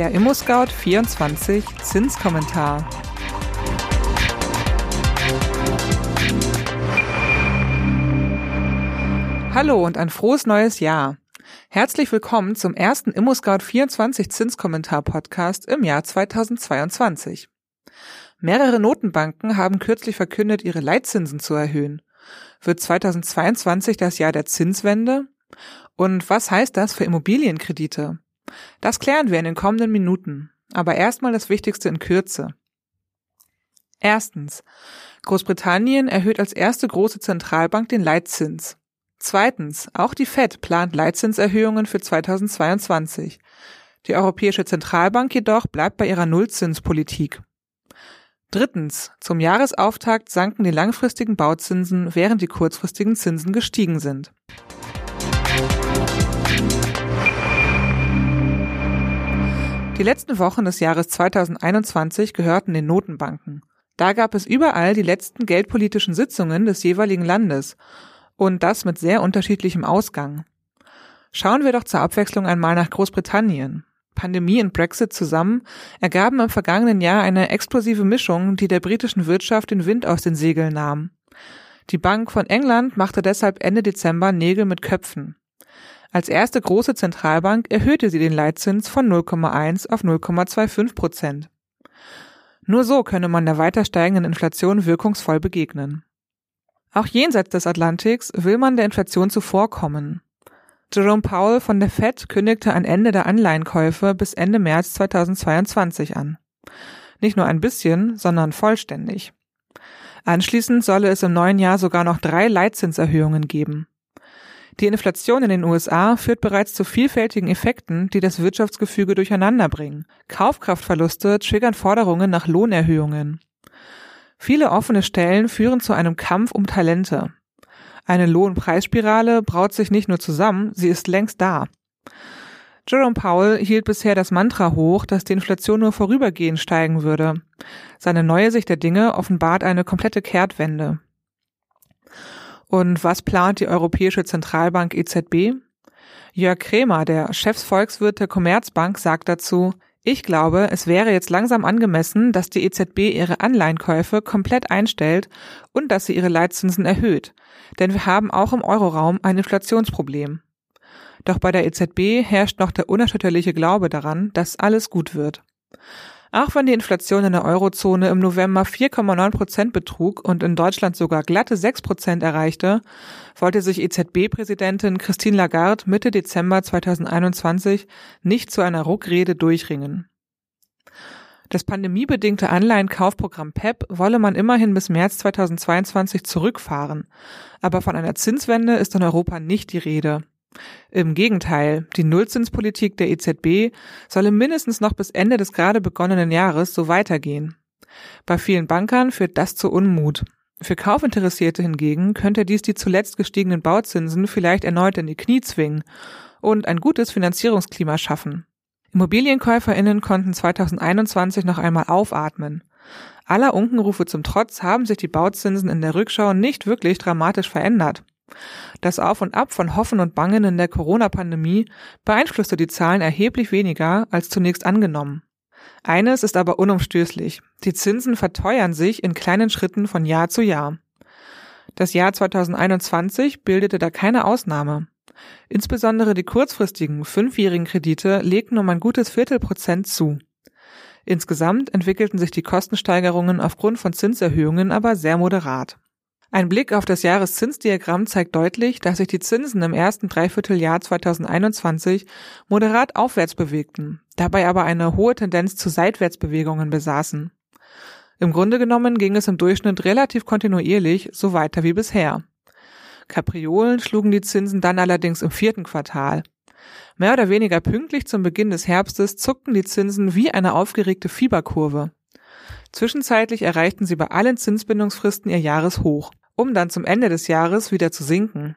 Der ImmoScout24 Zinskommentar. Hallo und ein frohes neues Jahr. Herzlich willkommen zum ersten ImmoScout24 Zinskommentar Podcast im Jahr 2022. Mehrere Notenbanken haben kürzlich verkündet, ihre Leitzinsen zu erhöhen. Wird 2022 das Jahr der Zinswende? Und was heißt das für Immobilienkredite? Das klären wir in den kommenden Minuten. Aber erstmal das Wichtigste in Kürze. Erstens. Großbritannien erhöht als erste große Zentralbank den Leitzins. Zweitens. Auch die Fed plant Leitzinserhöhungen für 2022. Die Europäische Zentralbank jedoch bleibt bei ihrer Nullzinspolitik. Drittens. Zum Jahresauftakt sanken die langfristigen Bauzinsen, während die kurzfristigen Zinsen gestiegen sind. Die letzten Wochen des Jahres 2021 gehörten den Notenbanken. Da gab es überall die letzten geldpolitischen Sitzungen des jeweiligen Landes und das mit sehr unterschiedlichem Ausgang. Schauen wir doch zur Abwechslung einmal nach Großbritannien. Pandemie und Brexit zusammen ergaben im vergangenen Jahr eine explosive Mischung, die der britischen Wirtschaft den Wind aus den Segeln nahm. Die Bank von England machte deshalb Ende Dezember Nägel mit Köpfen. Als erste große Zentralbank erhöhte sie den Leitzins von 0,1 auf 0,25 Prozent. Nur so könne man der weiter steigenden Inflation wirkungsvoll begegnen. Auch jenseits des Atlantiks will man der Inflation zuvorkommen. Jerome Powell von der Fed kündigte ein Ende der Anleihenkäufe bis Ende März 2022 an. Nicht nur ein bisschen, sondern vollständig. Anschließend solle es im neuen Jahr sogar noch drei Leitzinserhöhungen geben. Die Inflation in den USA führt bereits zu vielfältigen Effekten, die das Wirtschaftsgefüge durcheinander bringen. Kaufkraftverluste triggern Forderungen nach Lohnerhöhungen. Viele offene Stellen führen zu einem Kampf um Talente. Eine Lohnpreisspirale braut sich nicht nur zusammen, sie ist längst da. Jerome Powell hielt bisher das Mantra hoch, dass die Inflation nur vorübergehend steigen würde. Seine neue Sicht der Dinge offenbart eine komplette Kehrtwende. Und was plant die Europäische Zentralbank EZB? Jörg Kremer, der Chefsvolkswirt der Commerzbank, sagt dazu, ich glaube, es wäre jetzt langsam angemessen, dass die EZB ihre Anleihenkäufe komplett einstellt und dass sie ihre Leitzinsen erhöht. Denn wir haben auch im Euroraum ein Inflationsproblem. Doch bei der EZB herrscht noch der unerschütterliche Glaube daran, dass alles gut wird. Auch wenn die Inflation in der Eurozone im November 4,9 Prozent betrug und in Deutschland sogar glatte 6 Prozent erreichte, wollte sich EZB-Präsidentin Christine Lagarde Mitte Dezember 2021 nicht zu einer Ruckrede durchringen. Das pandemiebedingte Anleihenkaufprogramm PEP wolle man immerhin bis März 2022 zurückfahren. Aber von einer Zinswende ist in Europa nicht die Rede. Im Gegenteil, die Nullzinspolitik der EZB solle mindestens noch bis Ende des gerade begonnenen Jahres so weitergehen. Bei vielen Bankern führt das zu Unmut. Für Kaufinteressierte hingegen könnte dies die zuletzt gestiegenen Bauzinsen vielleicht erneut in die Knie zwingen und ein gutes Finanzierungsklima schaffen. Immobilienkäuferinnen konnten 2021 noch einmal aufatmen. Aller Unkenrufe zum Trotz haben sich die Bauzinsen in der Rückschau nicht wirklich dramatisch verändert. Das Auf und Ab von Hoffen und Bangen in der Corona-Pandemie beeinflusste die Zahlen erheblich weniger als zunächst angenommen. Eines ist aber unumstößlich. Die Zinsen verteuern sich in kleinen Schritten von Jahr zu Jahr. Das Jahr 2021 bildete da keine Ausnahme. Insbesondere die kurzfristigen fünfjährigen Kredite legten um ein gutes Viertelprozent zu. Insgesamt entwickelten sich die Kostensteigerungen aufgrund von Zinserhöhungen aber sehr moderat. Ein Blick auf das Jahreszinsdiagramm zeigt deutlich, dass sich die Zinsen im ersten Dreivierteljahr 2021 moderat aufwärts bewegten, dabei aber eine hohe Tendenz zu Seitwärtsbewegungen besaßen. Im Grunde genommen ging es im Durchschnitt relativ kontinuierlich so weiter wie bisher. Kapriolen schlugen die Zinsen dann allerdings im vierten Quartal. Mehr oder weniger pünktlich zum Beginn des Herbstes zuckten die Zinsen wie eine aufgeregte Fieberkurve. Zwischenzeitlich erreichten sie bei allen Zinsbindungsfristen ihr Jahreshoch um dann zum Ende des Jahres wieder zu sinken.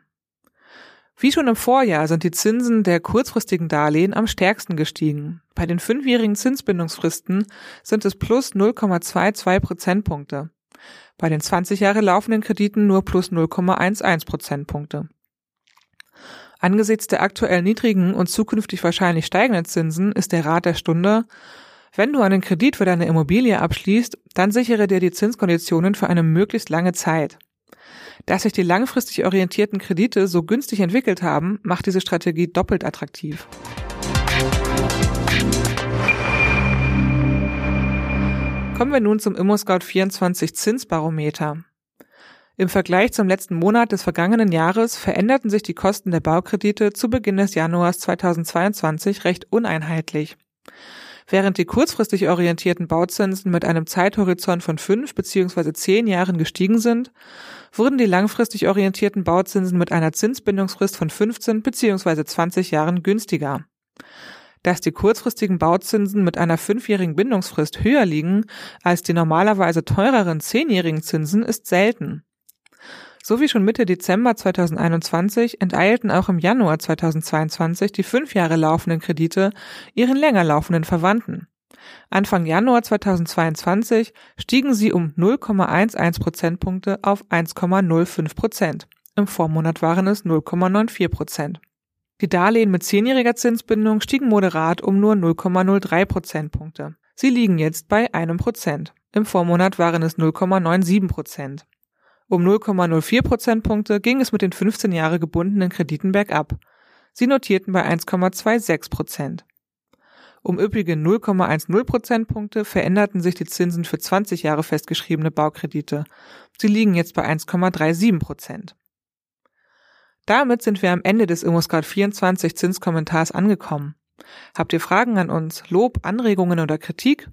Wie schon im Vorjahr sind die Zinsen der kurzfristigen Darlehen am stärksten gestiegen. Bei den fünfjährigen Zinsbindungsfristen sind es plus 0,22 Prozentpunkte. Bei den 20 Jahre laufenden Krediten nur plus 0,11 Prozentpunkte. Angesichts der aktuell niedrigen und zukünftig wahrscheinlich steigenden Zinsen ist der Rat der Stunde, wenn du einen Kredit für deine Immobilie abschließt, dann sichere dir die Zinskonditionen für eine möglichst lange Zeit. Dass sich die langfristig orientierten Kredite so günstig entwickelt haben, macht diese Strategie doppelt attraktiv. Kommen wir nun zum ImmoScout24 Zinsbarometer. Im Vergleich zum letzten Monat des vergangenen Jahres veränderten sich die Kosten der Baukredite zu Beginn des Januars 2022 recht uneinheitlich. Während die kurzfristig orientierten Bauzinsen mit einem Zeithorizont von fünf bzw. zehn Jahren gestiegen sind, wurden die langfristig orientierten Bauzinsen mit einer Zinsbindungsfrist von 15 bzw. 20 Jahren günstiger. Dass die kurzfristigen Bauzinsen mit einer fünfjährigen Bindungsfrist höher liegen als die normalerweise teureren zehnjährigen Zinsen, ist selten. So wie schon Mitte Dezember 2021 enteilten auch im Januar 2022 die fünf Jahre laufenden Kredite ihren länger laufenden Verwandten. Anfang Januar 2022 stiegen sie um 0,11 Prozentpunkte auf 1,05 Prozent. Im Vormonat waren es 0,94 Prozent. Die Darlehen mit zehnjähriger Zinsbindung stiegen moderat um nur 0,03 Prozentpunkte. Sie liegen jetzt bei einem Prozent. Im Vormonat waren es 0,97 Prozent. Um 0,04 Prozentpunkte ging es mit den 15 Jahre gebundenen Krediten bergab. Sie notierten bei 1,26 Prozent. Um üppige 0,10 Prozentpunkte veränderten sich die Zinsen für 20 Jahre festgeschriebene Baukredite. Sie liegen jetzt bei 1,37 Prozent. Damit sind wir am Ende des ImmoScout 24 Zinskommentars angekommen. Habt ihr Fragen an uns, Lob, Anregungen oder Kritik?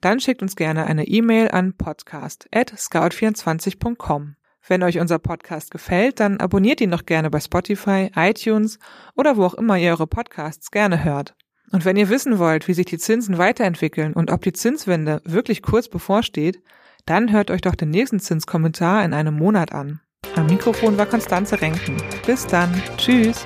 Dann schickt uns gerne eine E-Mail an podcast@scout24.com. Wenn euch unser Podcast gefällt, dann abonniert ihn doch gerne bei Spotify, iTunes oder wo auch immer ihr eure Podcasts gerne hört. Und wenn ihr wissen wollt, wie sich die Zinsen weiterentwickeln und ob die Zinswende wirklich kurz bevorsteht, dann hört euch doch den nächsten Zinskommentar in einem Monat an. Am Mikrofon war Konstanze Renken. Bis dann. Tschüss.